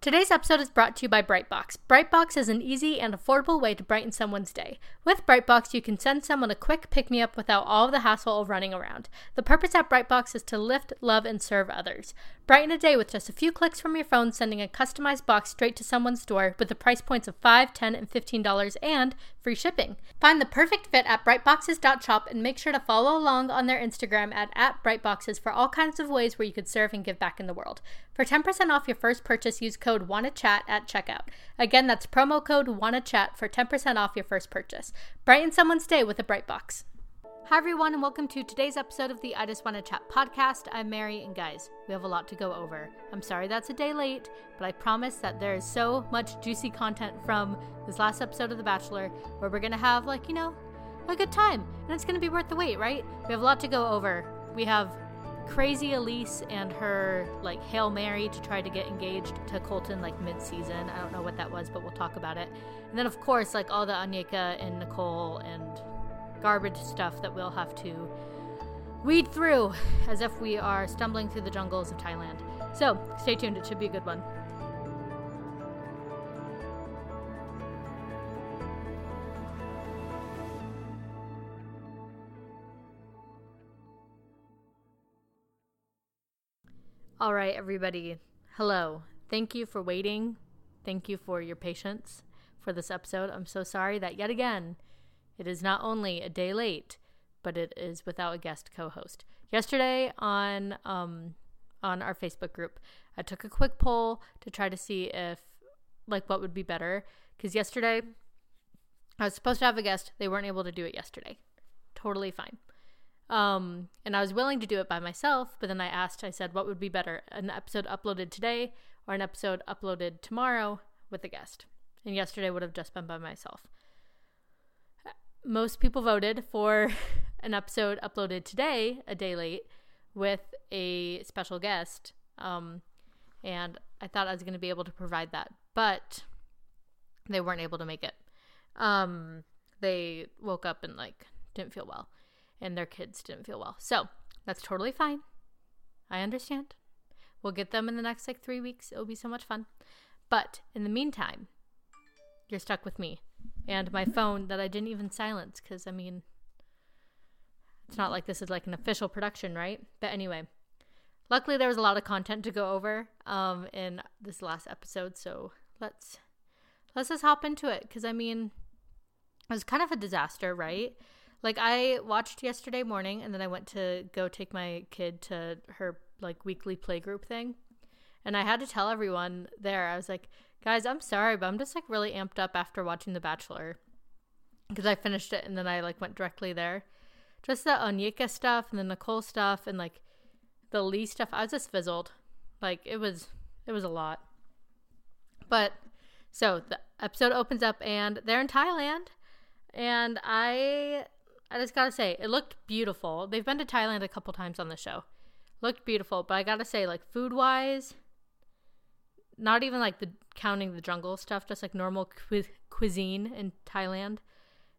Today's episode is brought to you by Brightbox. Brightbox is an easy and affordable way to brighten someone's day. With Brightbox, you can send someone a quick pick me up without all the hassle of running around. The purpose at Brightbox is to lift, love, and serve others. Brighten a day with just a few clicks from your phone, sending a customized box straight to someone's door with the price points of $5, $10, and $15 and free shipping. Find the perfect fit at brightboxes.shop and make sure to follow along on their Instagram at, at brightboxes for all kinds of ways where you could serve and give back in the world. For 10% off your first purchase, use code WANNACHAT at checkout. Again, that's promo code WANNACHAT for 10% off your first purchase. Brighten someone's day with a Brightbox. Hi, everyone, and welcome to today's episode of the I Just Wanna Chat podcast. I'm Mary, and guys, we have a lot to go over. I'm sorry that's a day late, but I promise that there is so much juicy content from this last episode of The Bachelor where we're gonna have, like, you know, a good time, and it's gonna be worth the wait, right? We have a lot to go over. We have crazy Elise and her like Hail Mary to try to get engaged to Colton like mid season. I don't know what that was, but we'll talk about it. And then of course like all the Onyeka and Nicole and garbage stuff that we'll have to weed through as if we are stumbling through the jungles of Thailand. So stay tuned, it should be a good one. All right, everybody. Hello. Thank you for waiting. Thank you for your patience for this episode. I'm so sorry that yet again it is not only a day late, but it is without a guest co-host. Yesterday on um on our Facebook group, I took a quick poll to try to see if like what would be better cuz yesterday I was supposed to have a guest. They weren't able to do it yesterday. Totally fine. Um, and I was willing to do it by myself, but then I asked, I said, what would be better, an episode uploaded today or an episode uploaded tomorrow with a guest? And yesterday would have just been by myself. Most people voted for an episode uploaded today, a day late, with a special guest. Um, and I thought I was going to be able to provide that, but they weren't able to make it. Um, they woke up and like didn't feel well and their kids didn't feel well. So that's totally fine. I understand. We'll get them in the next like three weeks. It'll be so much fun. But in the meantime, you're stuck with me and my phone that I didn't even silence because I mean, it's not like this is like an official production, right? But anyway, luckily there was a lot of content to go over um, in this last episode. So let's let's just hop into it because I mean, it was kind of a disaster, right? Like I watched yesterday morning and then I went to go take my kid to her like weekly playgroup thing. And I had to tell everyone there. I was like, "Guys, I'm sorry, but I'm just like really amped up after watching The Bachelor." Because I finished it and then I like went directly there. Just the Onyeka stuff and then the Nicole stuff and like the Lee stuff, I was just fizzled. Like it was it was a lot. But so the episode opens up and they're in Thailand and I I just gotta say, it looked beautiful. They've been to Thailand a couple times on the show. Looked beautiful, but I gotta say, like food wise, not even like the counting the jungle stuff, just like normal cu- cuisine in Thailand.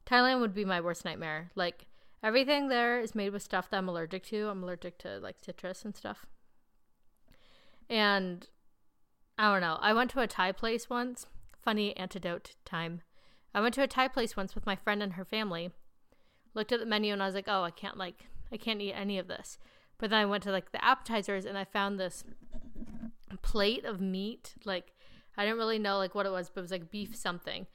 Thailand would be my worst nightmare. Like everything there is made with stuff that I'm allergic to. I'm allergic to like citrus and stuff. And I don't know. I went to a Thai place once. Funny antidote time. I went to a Thai place once with my friend and her family looked at the menu and I was like, oh, I can't like I can't eat any of this. But then I went to like the appetizers and I found this plate of meat. Like I didn't really know like what it was, but it was like beef something.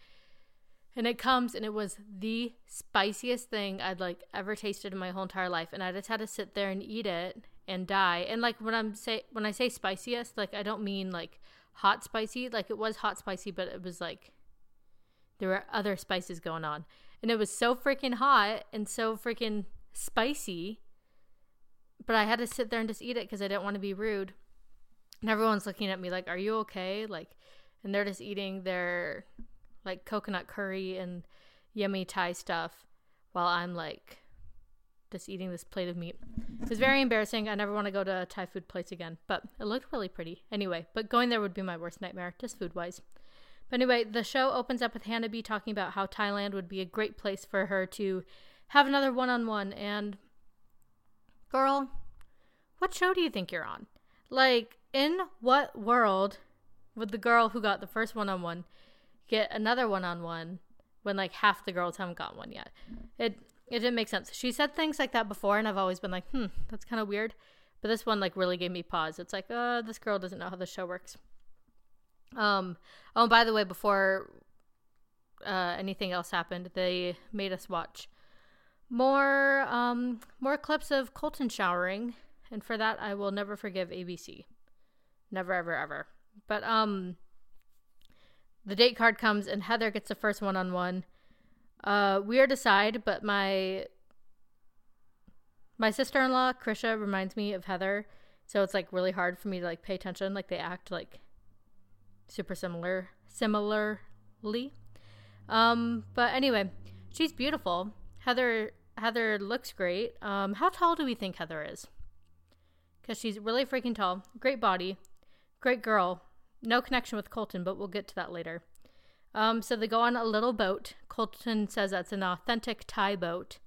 And it comes and it was the spiciest thing I'd like ever tasted in my whole entire life. And I just had to sit there and eat it and die. And like when I'm say when I say spiciest, like I don't mean like hot spicy. Like it was hot spicy, but it was like there were other spices going on and it was so freaking hot and so freaking spicy. But I had to sit there and just eat it because I didn't want to be rude. And everyone's looking at me like, "Are you okay?" Like, and they're just eating their like coconut curry and yummy Thai stuff while I'm like just eating this plate of meat. It was very embarrassing. I never want to go to a Thai food place again, but it looked really pretty. Anyway, but going there would be my worst nightmare, just food wise. But anyway, the show opens up with Hannah B talking about how Thailand would be a great place for her to have another one on one. And, girl, what show do you think you're on? Like, in what world would the girl who got the first one on one get another one on one when like half the girls haven't got one yet? It it didn't make sense. She said things like that before, and I've always been like, hmm, that's kind of weird. But this one like really gave me pause. It's like, uh, this girl doesn't know how the show works. Um. Oh, by the way, before uh, anything else happened, they made us watch more um more clips of Colton showering, and for that I will never forgive ABC. Never ever ever. But um the date card comes and Heather gets the first one on one. Uh weird aside, but my my sister-in-law Krisha reminds me of Heather, so it's like really hard for me to like pay attention like they act like super similar similarly. Um but anyway, she's beautiful. Heather Heather looks great. Um how tall do we think Heather is? Cuz she's really freaking tall. Great body. Great girl. No connection with Colton, but we'll get to that later. Um, so they go on a little boat. Colton says that's an authentic Thai boat,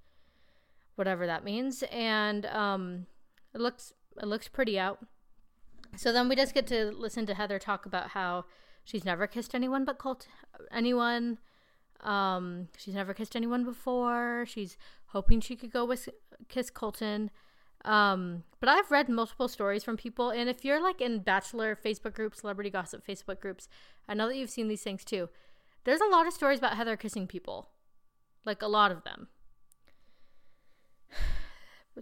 whatever that means, and um, it looks it looks pretty out. So then we just get to listen to Heather talk about how she's never kissed anyone but Colt anyone. Um, she's never kissed anyone before. She's hoping she could go with kiss Colton. Um, but I've read multiple stories from people, and if you're like in Bachelor Facebook groups, celebrity gossip Facebook groups, I know that you've seen these things too. There's a lot of stories about Heather kissing people, like a lot of them.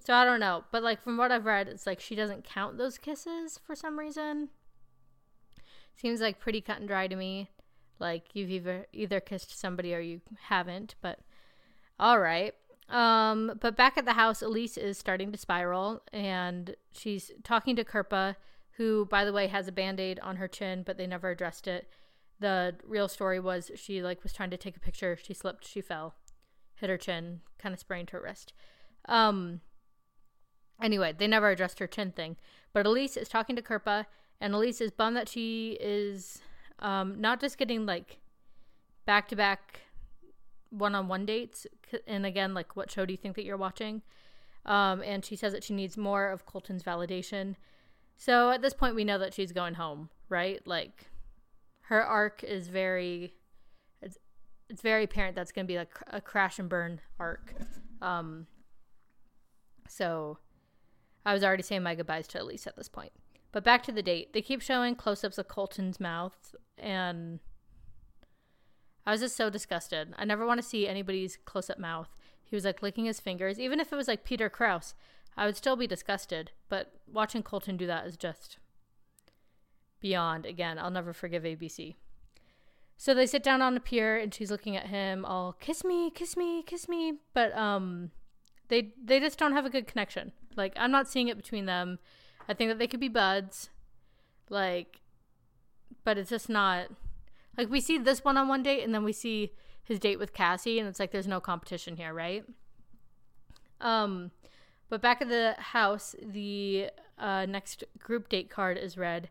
So I don't know, but like from what I've read, it's like she doesn't count those kisses for some reason. Seems like pretty cut and dry to me. Like you've either either kissed somebody or you haven't, but all right. Um, but back at the house, Elise is starting to spiral and she's talking to Kirpa, who, by the way, has a band aid on her chin, but they never addressed it. The real story was she like was trying to take a picture, she slipped, she fell, hit her chin, kind of sprained her wrist. Um anyway, they never addressed her chin thing. But Elise is talking to Kirpa and Elise is bummed that she is um not just getting like back to back one-on-one dates and again like what show do you think that you're watching? Um, and she says that she needs more of colton's validation. So at this point we know that she's going home right? Like her arc is very it's, it's very apparent that's going to be like a crash and burn arc. Um, so i was already saying my goodbyes to elise at this point. But back to the date. They keep showing close-ups of colton's mouth and I was just so disgusted. I never want to see anybody's close up mouth. He was like licking his fingers. Even if it was like Peter Kraus, I would still be disgusted. But watching Colton do that is just beyond. Again, I'll never forgive ABC. So they sit down on a pier and she's looking at him all kiss me, kiss me, kiss me. But um they they just don't have a good connection. Like I'm not seeing it between them. I think that they could be buds. Like but it's just not like we see this one on one date and then we see his date with Cassie and it's like there's no competition here, right? Um but back at the house, the uh, next group date card is read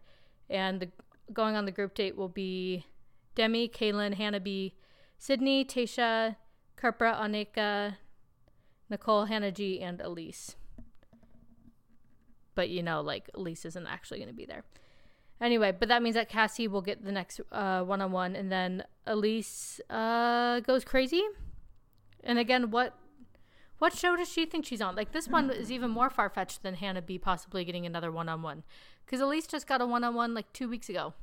and the, going on the group date will be Demi, Caelynn, Hannah B, Sydney, Tayshia, Kirpa, Onyeka, Nicole, Hannah G, and Elise. But you know, like Elise isn't actually going to be there. Anyway, but that means that Cassie will get the next one on one, and then Elise uh, goes crazy. And again, what what show does she think she's on? Like this one is even more far fetched than Hannah B possibly getting another one on one, because Elise just got a one on one like two weeks ago.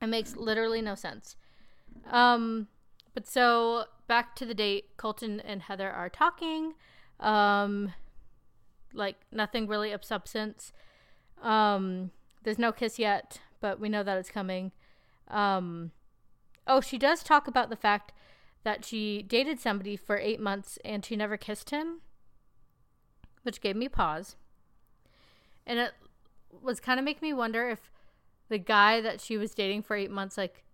It makes literally no sense. Um, but so back to the date, Colton and Heather are talking. Um, like nothing really of substance. Um, there's no kiss yet, but we know that it's coming. Um, oh, she does talk about the fact that she dated somebody for eight months and she never kissed him, which gave me pause. And it was kind of making me wonder if the guy that she was dating for eight months, like,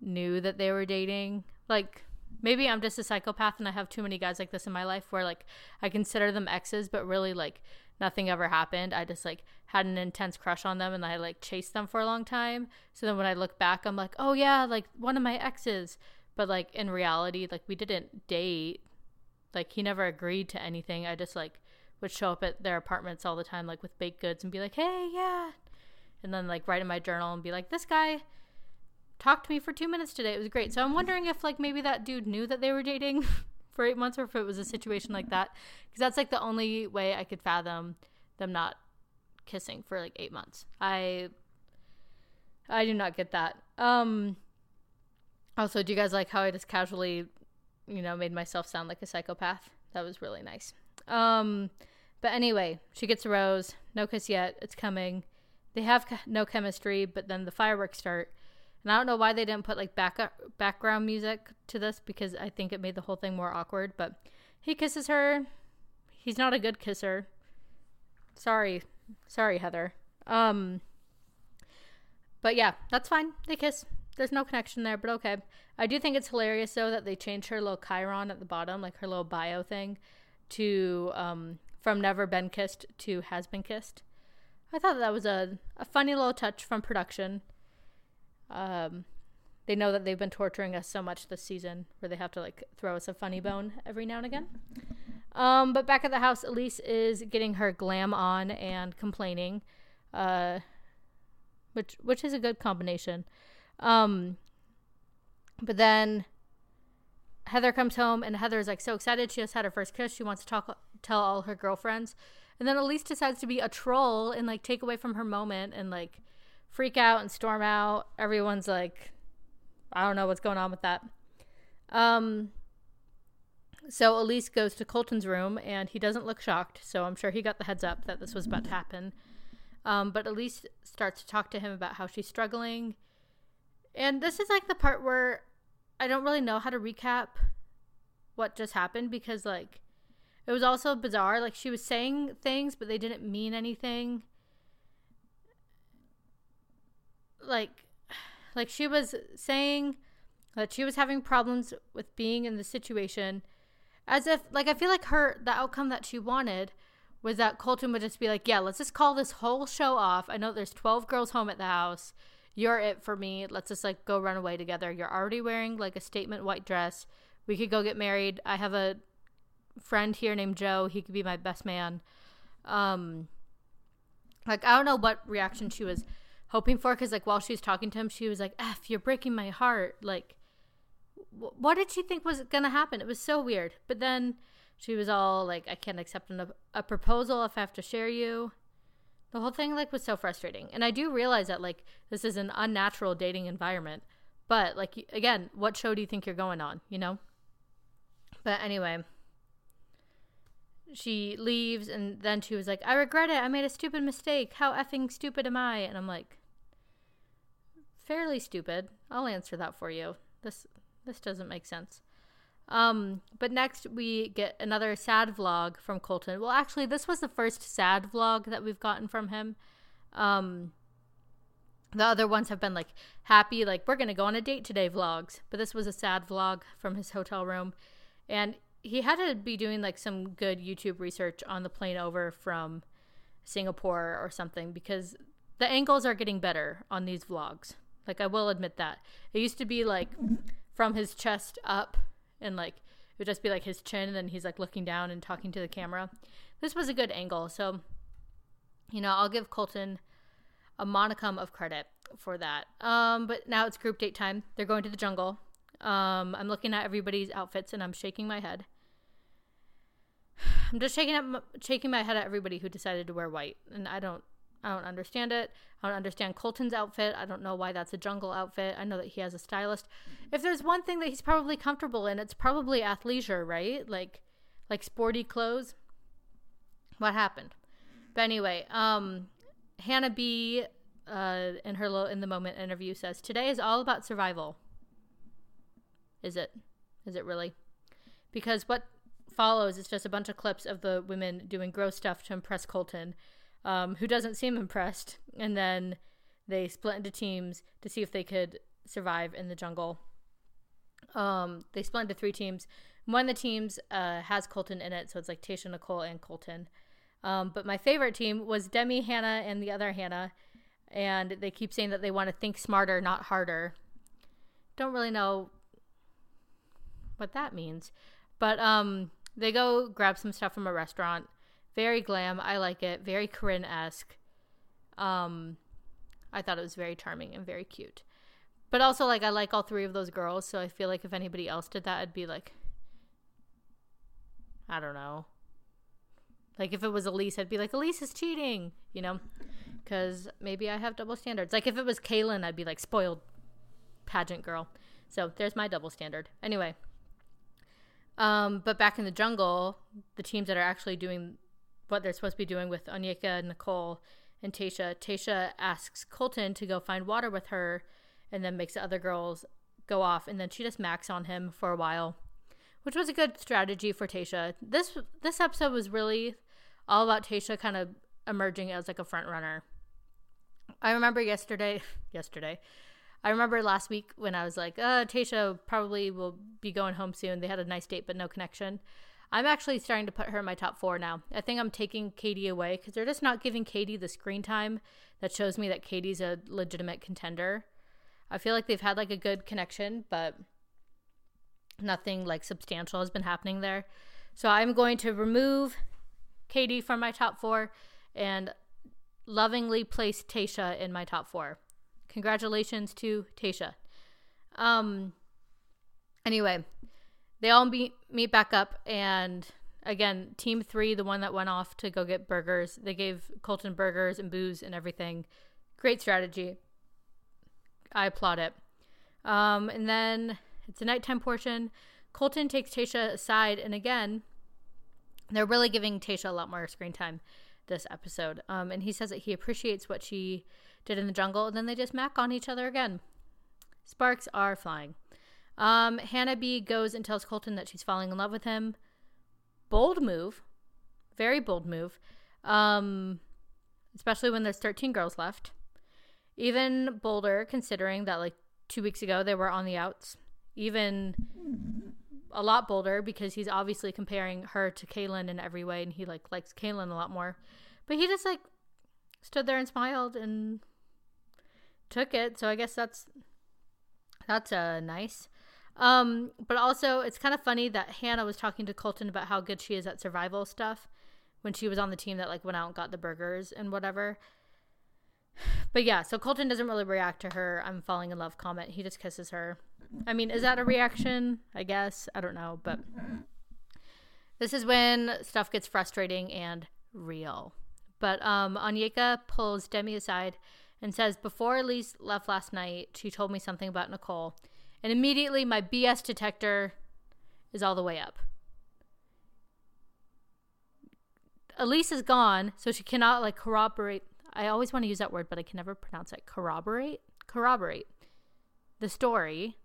knew that they were dating. Like, maybe I'm just a psychopath and I have too many guys like this in my life where, like, I consider them exes, but really, like, nothing ever happened. I just like had an intense crush on them and I like chased them for a long time. So then when I look back, I'm like, oh yeah, like one of my exes. But like in reality, like we didn't date. Like he never agreed to anything. I just like would show up at their apartments all the time, like with baked goods and be like, hey, yeah, and then like write in my journal and be like, this guy talked to me for two minutes today. It was great. So I'm wondering if like maybe that dude knew that they were dating for eight months or if it was a situation like that. Because that's like the only way I could fathom them not kissing for like eight months. I I do not get that. Um also, do you guys like how I just casually, you know, made myself sound like a psychopath? That was really nice. Um but anyway, she gets a rose. No kiss yet. It's coming. They have no chemistry, but then the fireworks start and I don't know why they didn't put like back background music to this because I think it made the whole thing more awkward. But he kisses her. He's not a good kisser. Sorry, sorry, Heather. Um, but yeah, that's fine. They kiss. There's no connection there, but okay. I do think it's hilarious though that they changed her little chyron at the bottom, like her little bio thing, to um from never been kissed to has been kissed. I thought that was a, a funny little touch from production. Um, they know that they've been torturing us so much this season where they have to like throw us a funny bone every now and again. Um, but back at the house, Elise is getting her glam on and complaining, uh, which which is a good combination. Um, but then Heather comes home and Heather is like so excited. She just had her first kiss. She wants to talk, tell all her girlfriends, and then Elise decides to be a troll and like take away from her moment and like freak out and storm out. Everyone's like, I don't know what's going on with that. Um, so Elise goes to Colton's room and he doesn't look shocked. So I'm sure he got the heads up that this was about to happen. Um, but Elise starts to talk to him about how she's struggling. And this is like the part where I don't really know how to recap what just happened because, like, it was also bizarre. Like, she was saying things, but they didn't mean anything like like she was saying that she was having problems with being in the situation as if like I feel like her the outcome that she wanted was that Colton would just be like, "Yeah, let's just call this whole show off. I know there's 12 girls home at the house. You're it for me. Let's just like go run away together. You're already wearing like a statement white dress. We could go get married. I have a friend here named Joe. He could be my best man." Um like I don't know what reaction she was hoping for because like while she was talking to him she was like f you're breaking my heart. Like w- what did she think was gonna happen? It was so weird. But then she was all like i can't accept an, a proposal if i have to share you. The whole thing like was so frustrating. And i do realize that like this is an unnatural dating environment. But like again what show do you think you're going on you know? But anyway she leaves and then she was like, I regret it. I made a stupid mistake. How effing stupid am I? And I'm like, fairly stupid. I'll answer that for you. This this doesn't make sense. Um, but next we get another sad vlog from Colton. Well, actually, this was the first sad vlog that we've gotten from him. Um, the other ones have been like happy, like we're gonna go on a date today vlogs. But this was a sad vlog from his hotel room, and he had to be doing like some good YouTube research on the plane over from Singapore or something because the angles are getting better on these vlogs. Like I will admit that. It used to be like from his chest up and like it would just be like his chin and then he's like looking down and talking to the camera. This was a good angle. So you know, I'll give Colton a monicum of credit for that. Um but now it's group date time. They're going to the jungle. Um I'm looking at everybody's outfits and I'm shaking my head. I'm just shaking up, shaking my head at everybody who decided to wear white, and I don't, I don't understand it. I don't understand Colton's outfit. I don't know why that's a jungle outfit. I know that he has a stylist. If there's one thing that he's probably comfortable in, it's probably athleisure, right? Like, like sporty clothes. What happened? But anyway, um, Hannah B. Uh, in her low in the moment interview says today is all about survival. Is it? Is it really? Because what follows is just a bunch of clips of the women doing gross stuff to impress Colton, um, who doesn't seem impressed. And then they split into teams to see if they could survive in the jungle. Um, they split into three teams. One of the teams uh, has Colton in it, so it's like Tayshia, Nicole, and Colton. Um, but my favorite team was Demi, Hannah, and the other Hannah. And they keep saying that they want to think smarter, not harder. Don't really know what that means. But um, they go grab some stuff from a restaurant. Very glam. I like it. Very Corinne esque. Um, I thought it was very charming and very cute. But also, like, I like all three of those girls, so I feel like if anybody else did that, I'd be like, I don't know. Like, if it was Elise, I'd be like, Elise is cheating, you know? Because maybe I have double standards. Like, if it was Caelynn, I'd be like, spoiled pageant girl. So there's my double standard. Anyway. Um, but back in the jungle, the teams that are actually doing what they're supposed to be doing with Onyeka, Nicole, and Tayshia, Tayshia asks Colton to go find water with her and then makes the other girls go off. And then she just max on him for a while, which was a good strategy for Tayshia. This, this episode was really all about Tayshia kind of emerging as like a front runner. I remember yesterday, yesterday, I remember last week when I was like, uh, Tayshia probably will be going home soon. They had a nice date, but no connection. I'm actually starting to put her in my top four now. I think I'm taking Katie away because they're just not giving Katie the screen time that shows me that Katie's a legitimate contender. I feel like they've had like a good connection, but nothing like substantial has been happening there. So I'm going to remove Katie from my top four and lovingly place Tayshia in my top four. Congratulations to Tayshia. Um. Anyway, they all meet meet back up, and again, Team Three, the one that went off to go get burgers, they gave Colton burgers and booze and everything. Great strategy. I applaud it. Um, and then it's a nighttime portion. Colton takes Tayshia aside, and again, they're really giving Tayshia a lot more screen time this episode. Um, and he says that he appreciates what she did in the jungle, and then they just mac on each other again. Sparks are flying. Um, Hannah B goes and tells Colton that she's falling in love with him. Bold move, very bold move. Um, especially when there's 13 girls left. Even bolder, considering that like two weeks ago they were on the outs. Even a lot bolder because he's obviously comparing her to Caelynn in every way, and he like likes Caelynn a lot more. But he just like stood there and smiled and took it. So I guess that's that's uh nice. Um, but also it's kind of funny that Hannah was talking to Colton about how good she is at survival stuff when she was on the team that like went out and got the burgers and whatever. But yeah, so Colton doesn't really react to her I'm falling in love comment. He just kisses her. I mean, is that a reaction? I guess. I don't know, but this is when stuff gets frustrating and real. But um Onyeka pulls Demi aside and says, Before Elise left last night, she told me something about Nicole. And immediately my BS detector is all the way up. Elise is gone, so she cannot like corroborate. I always want to use that word, but I can never pronounce it. Corroborate? Corroborate the story.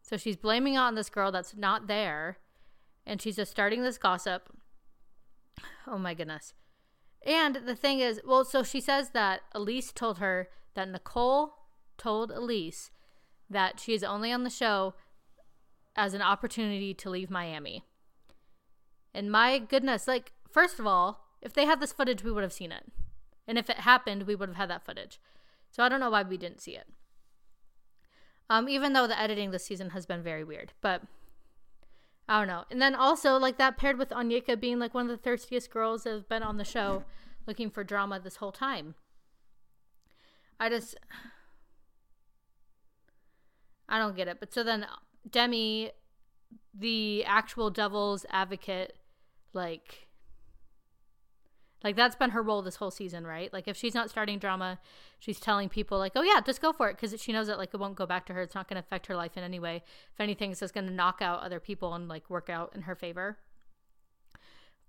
So she's blaming on this girl that's not there, and she's just starting this gossip. Oh my goodness. And the thing is, well, so she says that Elise told her that Nicole told Elise that she is only on the show as an opportunity to leave Miami. And my goodness, like, first of all, if they had this footage, we would have seen it. And if it happened, we would have had that footage. So I don't know why we didn't see it. Um, even though the editing this season has been very weird, but I don't know. And then also like that paired with Onyeka being like one of the thirstiest girls that have been on the show looking for drama this whole time. I just I don't get it. But so then uh, Demi the actual devil's advocate like like that's been her role this whole season, right? Like if she's not starting drama, she's telling people like, "Oh yeah, just go for it," because she knows that like it won't go back to her. It's not going to affect her life in any way. If anything, it's just going to knock out other people and like work out in her favor.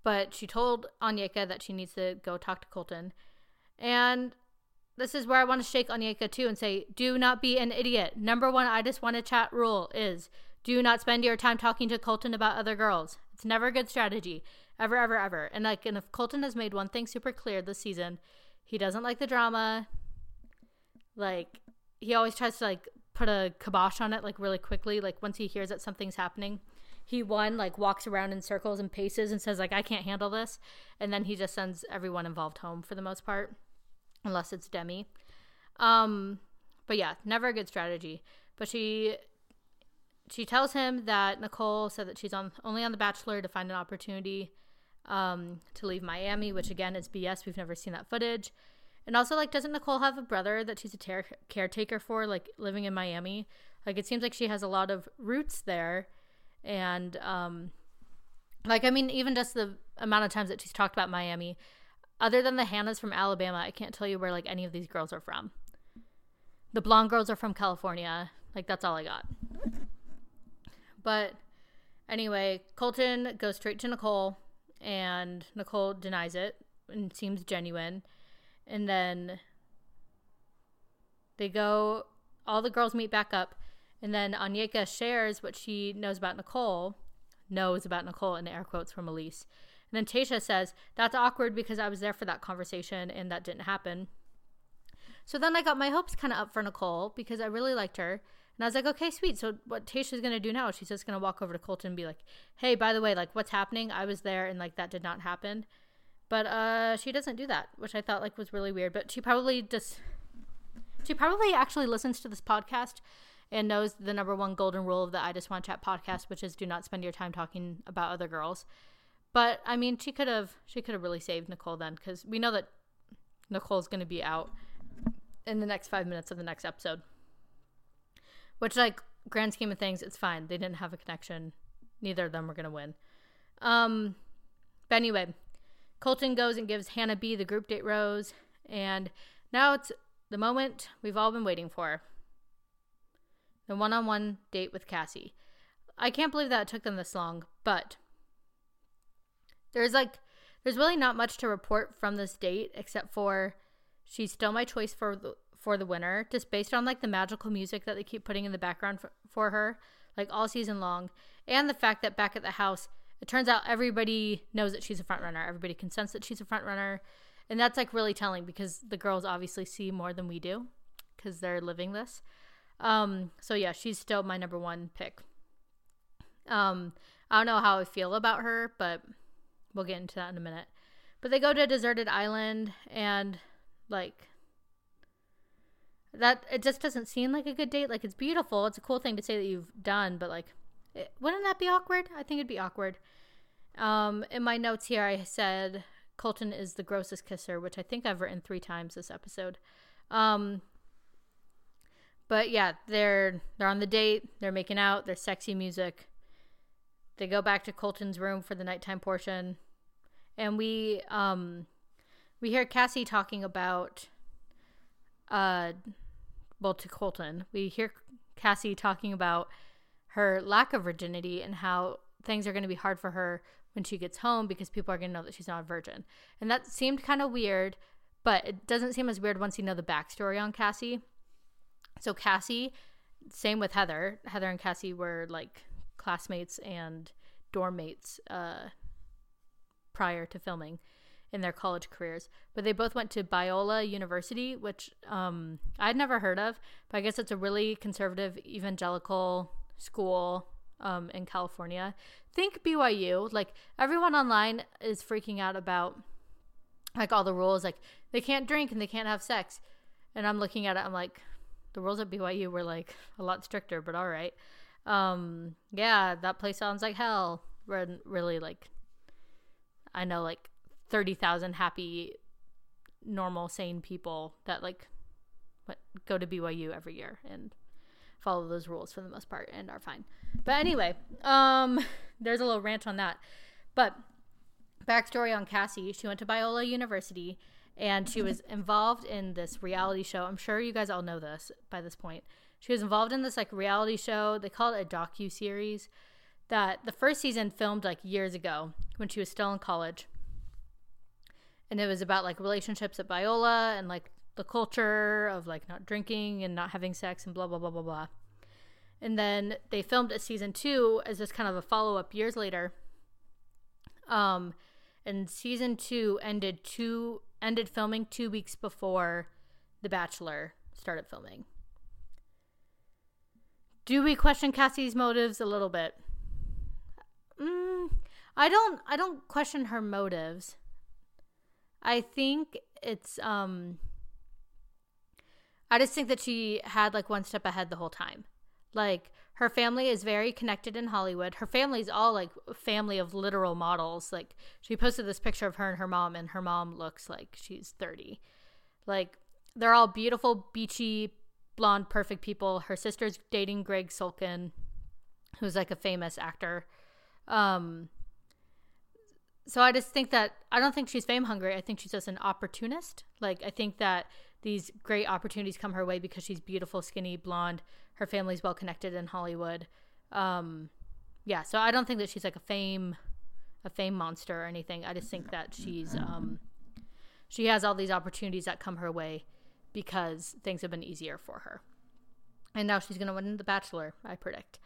But she told Onyeka that she needs to go talk to Colton, and this is where I want to shake Onyeka too and say, "Do not be an idiot." Number one, I just want to chat rule is do not spend your time talking to Colton about other girls. It's never a good strategy ever, ever, ever. And like, and if Colton has made one thing super clear this season, he doesn't like the drama. Like, he always tries to like put a kibosh on it like really quickly. Like once he hears that something's happening, he one like walks around in circles and paces and says like I can't handle this, and then he just sends everyone involved home for the most part, unless it's Demi. Um, but yeah, never a good strategy. But she she tells him that Nicole said that she's on only on The Bachelor to find an opportunity um, to leave Miami, which again is BS. We've never seen that footage. And also, like, doesn't Nicole have a brother that she's a ter- caretaker for, like, living in Miami? Like, it seems like she has a lot of roots there. And, um, like, I mean, even just the amount of times that she's talked about Miami, other than the Hannahs from Alabama, I can't tell you where, like, any of these girls are from. The blonde girls are from California. Like, that's all I got. But anyway, Colton goes straight to Nicole, and Nicole denies it and seems genuine and then they go all the girls meet back up and then Onyeka shares what she knows about Nicole knows about Nicole in air quotes from Elise and then Tayshia says that's awkward because I was there for that conversation and that didn't happen so then I got my hopes kind of up for Nicole because I really liked her and I was like, okay, sweet. So what Tayshia's gonna do now? She's just gonna walk over to Colton and be like, hey, by the way, like what's happening? I was there and like that did not happen. But uh, she doesn't do that, which I thought like was really weird. But she probably just she probably actually listens to this podcast and knows the number one golden rule of the I Just Want Chat podcast, which is do not spend your time talking about other girls. But I mean, she could have she could have really saved Nicole then because we know that Nicole's going to be out in the next five minutes of the next episode. Which, like, grand scheme of things, it's fine. They didn't have a connection. Neither of them were going to win. Um, but anyway, Colton goes and gives Hannah B the group date rose, and now it's the moment we've all been waiting for the one on one date with Cassie. I can't believe that it took them this long, but there's like, there's really not much to report from this date except for she's still my choice for the for the winner, just based on like the magical music that they keep putting in the background for, for her, like all season long, and the fact that back at the house it turns out everybody knows that she's a front runner. Everybody consents that she's a front runner. And that's like really telling because the girls obviously see more than we do because they're living this. Um, so yeah, she's still my number one pick. Um, I don't know how I feel about her, but we'll get into that in a minute. But they go to a deserted island and like that it just doesn't seem like a good date. Like it's beautiful. It's a cool thing to say that you've done, but like it, wouldn't that be awkward? I think it'd be awkward. Um, in my notes here, I said Colton is the grossest kisser, which I think I've written three times this episode. Um, but yeah, they're they're on the date. They're making out. There's sexy music. They go back to Colton's room for the nighttime portion, and we um, we hear Cassie talking about uh, well to Colton. We hear Cassie talking about her lack of virginity and how things are going to be hard for her when she gets home because people are going to know that she's not a virgin. And that seemed kind of weird, but it doesn't seem as weird once you know the backstory on Cassie. So, Cassie, same with Heather. Heather and Cassie were like classmates and dorm mates uh, prior to filming in their college careers. But they both went to Biola University, which um, I'd never heard of, but I guess it's a really conservative evangelical school um, in California. Think BYU. Like everyone online is freaking out about like all the rules. Like they can't drink and they can't have sex. And I'm looking at it. I'm like, the rules at BYU were like a lot stricter, but all right. Um, yeah, that place sounds like hell. Really, like, I know like thirty thousand happy, normal, sane people that like, what go to BYU every year and follow those rules for the most part and are fine. But anyway, um, there's a little rant on that. But backstory on Cassie: she went to Biola University and she was involved in this reality show. I'm sure you guys all know this by this point. She was involved in this like reality show. They call it a docu series that the first season filmed like years ago when she was still in college. And it was about like relationships at Biola and like the culture of like not drinking and not having sex and blah blah blah blah blah. And then they filmed a season two as just kind of a follow up years later. Um, and season two ended two ended filming two weeks before The Bachelor started filming. Do we question Cassie's motives a little bit? Mm, I don't. I don't question her motives. I think it's um I just think that she had like one step ahead the whole time. Like her family is very connected in Hollywood. Her family's all like family of literal models. Like she posted this picture of her and her mom and her mom looks like she's 30. Like they're all beautiful, beachy, blonde, perfect people. Her sister's dating Greg Sulkin, who's like a famous actor. Um, so I just think that I don't think she's fame hungry. I think she's just an opportunist. Like I think that these great opportunities come her way because she's beautiful, skinny, blonde. Her family's well connected in Hollywood. Um, yeah, so I don't think that she's like a fame, a fame monster or anything. I just think that she's um, she has all these opportunities that come her way because things have been easier for her. And now she's going to win The Bachelor, I predict.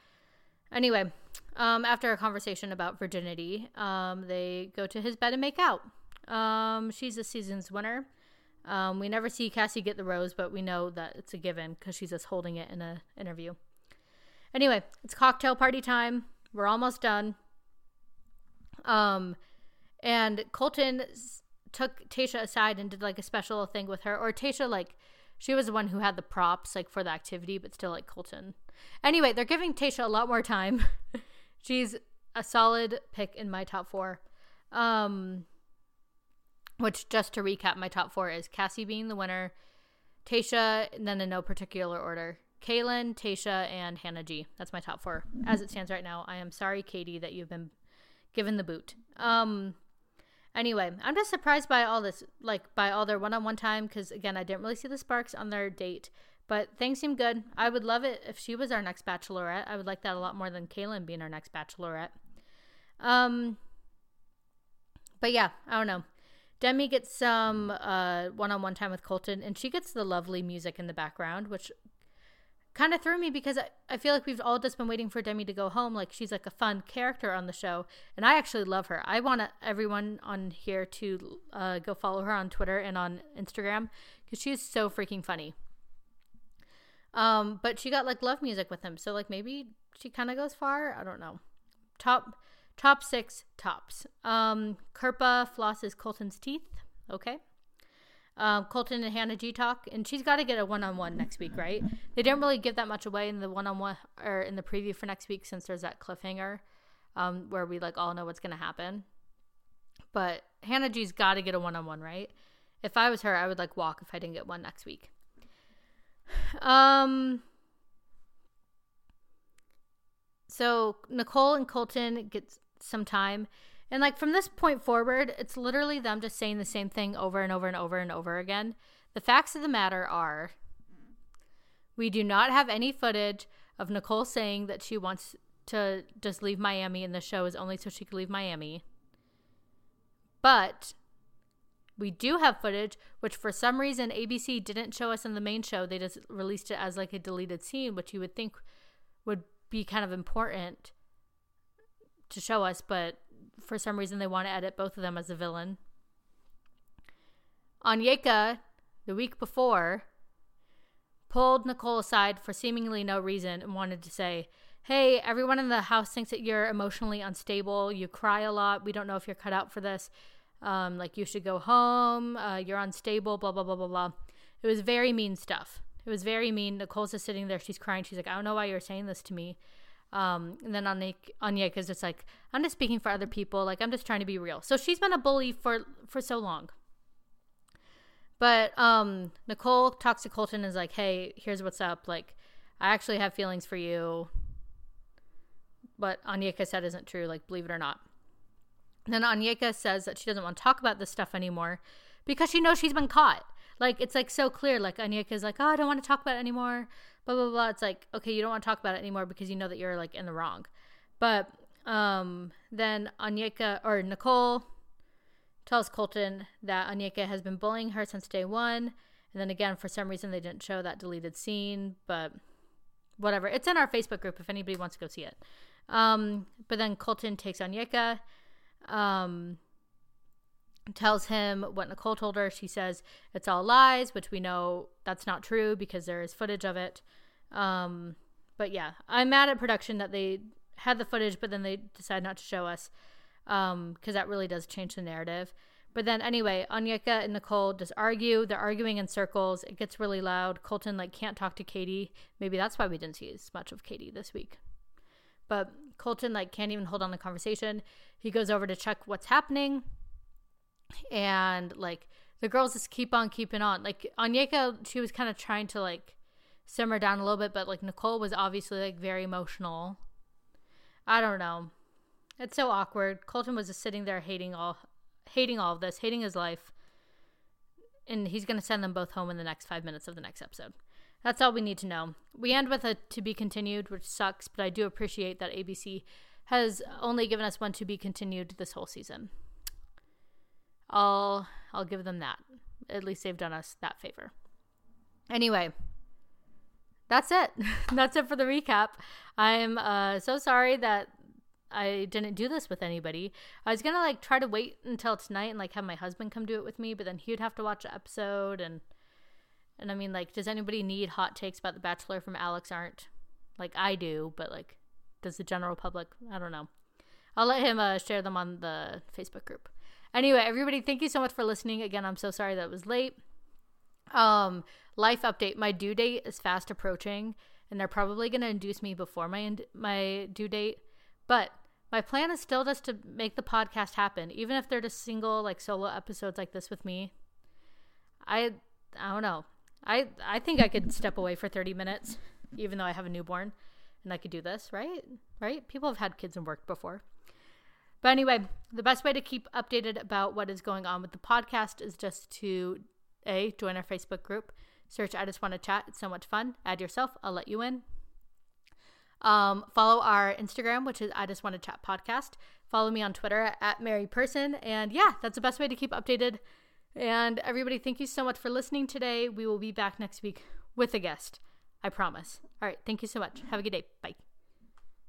Anyway, um, after a conversation about virginity, um, they go to his bed and make out. Um, she's a season's winner. Um, we never see Cassie get the rose, but we know that it's a given because she's just holding it in an interview. Anyway, it's cocktail party time. We're almost done. Um, and Colton took Tayshia aside and did like a special thing with her, or Tayshia like she was the one who had the props like for the activity, but still like Colton. Anyway, they're giving Tayshia a lot more time. She's a solid pick in my top four. Um, which just to recap, my top four is Cassie being the winner, Tayshia, and then in no particular order. Caelynn, Tayshia, and Hannah G. That's my top four as it stands right now. I am sorry, Katie, that you've been given the boot. Um, Anyway, I'm just surprised by all this, like by all their one on one time, because again, I didn't really see the sparks on their date, but things seem good. I would love it if she was our next bachelorette. I would like that a lot more than Caelynn being our next bachelorette. Um, but yeah, I don't know. Demi gets some one on one time with Colton, and she gets the lovely music in the background, which kind of threw me because I, I feel like we've all just been waiting for Demi to go home. Like she's like a fun character on the show, and I actually love her. I want everyone on here to uh, go follow her on Twitter and on Instagram because she's so freaking funny. Um, but she got like love music with him, so like maybe she kind of goes far. I don't know. Top top six tops. Um, Kirpa flosses Colton's teeth. Okay um, Colton and Hannah G talk, and she's got to get a one on one next week, right? They didn't really give that much away in the one on one or in the preview for next week since there's that cliffhanger um, where we like all know what's gonna happen. But Hannah G's got to get a one on one, right? If I was her, I would like walk if I didn't get one next week. Um. So Nicole and Colton get some time and like from this point forward, it's literally them just saying the same thing over and over and over and over again. The facts of the matter are we do not have any footage of Nicole saying that she wants to just leave Miami and the show is only so she can leave Miami. But we do have footage, which for some reason ABC didn't show us in the main show. They just released it as like a deleted scene, which you would think would be kind of important to show us, but for some reason they want to edit both of them as a villain. Onyeka, the week before, pulled Nicole aside for seemingly no reason and wanted to say, Hey, everyone in the house thinks that you're emotionally unstable. You cry a lot. We don't know if you're cut out for this. Um, like, you should go home. Uh, you're unstable, blah, blah, blah, blah, blah. It was very mean stuff. It was very mean. Nicole's just sitting there. She's crying. She's like, I don't know why you're saying this to me. Um, and then Anya, because just like, I'm just speaking for other people. Like, I'm just trying to be real. So she's been a bully for for so long. But um, Nicole talks to Colton is like, hey, here's what's up. Like, I actually have feelings for you. But Onyeka said isn't true. Like, believe it or not. Then Onyeka says that she doesn't want to talk about this stuff anymore because she knows she's been caught. Like, it's like so clear. Like, Onyeka's like, oh, I don't want to talk about it anymore blah blah blah. It's like okay, you don't want to talk about it anymore because you know that you're like in the wrong. But um, then Onyeka or Nicole tells Colton that Onyeka has been bullying her since day one. And then again, for some reason, they didn't show that deleted scene, but whatever. It's in our Facebook group if anybody wants to go see it. Um, but then Colton takes Onyeka, um, tells him what Nicole told her. She says it's all lies, which we know that's not true because there is footage of it. Um, but yeah, I'm mad at production that they had the footage, but then they decide not to show us because um, that really does change the narrative. But then anyway, Onyeka and Nicole just argue. They're arguing in circles. It gets really loud. Colton like can't talk to Katie. Maybe that's why we didn't see as much of Katie this week. But Colton like can't even hold on the conversation. He goes over to check what's happening, and like the girls just keep on keeping on. Like Onyeka, she was kind of trying to like simmer down a little bit, but like Nicole was obviously like very emotional. I don't know. It's so awkward. Colton was just sitting there hating all hating all of this, hating his life. And he's going to send them both home in the next 5 minutes of the next episode. That's all we need to know. We end with a to be continued, which sucks, but I do appreciate that ABC has only given us one to be continued this whole season. I'll I'll give them that. At least they've done us that favor. Anyway, that's it. that's it for the recap. I'm uh, so sorry that I didn't do this with anybody. I was gonna like try to wait until tonight and like have my husband come do it with me, but then he would have to watch the episode and and I mean like, does anybody need hot takes about The Bachelor from Alex Arndt? Like I do, but like, does the general public? I don't know. I'll let him uh, share them on the Facebook group. Anyway, everybody, thank you so much for listening. Again, I'm so sorry that was late. Um, life update: My due date is fast approaching, and they're probably going to induce me before my my due date. But my plan is still just to make the podcast happen, even if they're just single like solo episodes like this with me. I I don't know. I I think I could step away for 30 minutes, even though I have a newborn, and I could do this, right? Right? People have had kids and worked before. But anyway, the best way to keep updated about what is going on with the podcast is just to a join our Facebook group, search I just want to chat. It's so much fun. Add yourself. I'll let you in. Um, follow our Instagram, which is I Just Want to Chat Podcast. Follow me on Twitter at Mary Person. And yeah, that's the best way to keep updated. And everybody, thank you so much for listening today. We will be back next week with a guest. I promise. All right. Thank you so much. Have a good day. Bye.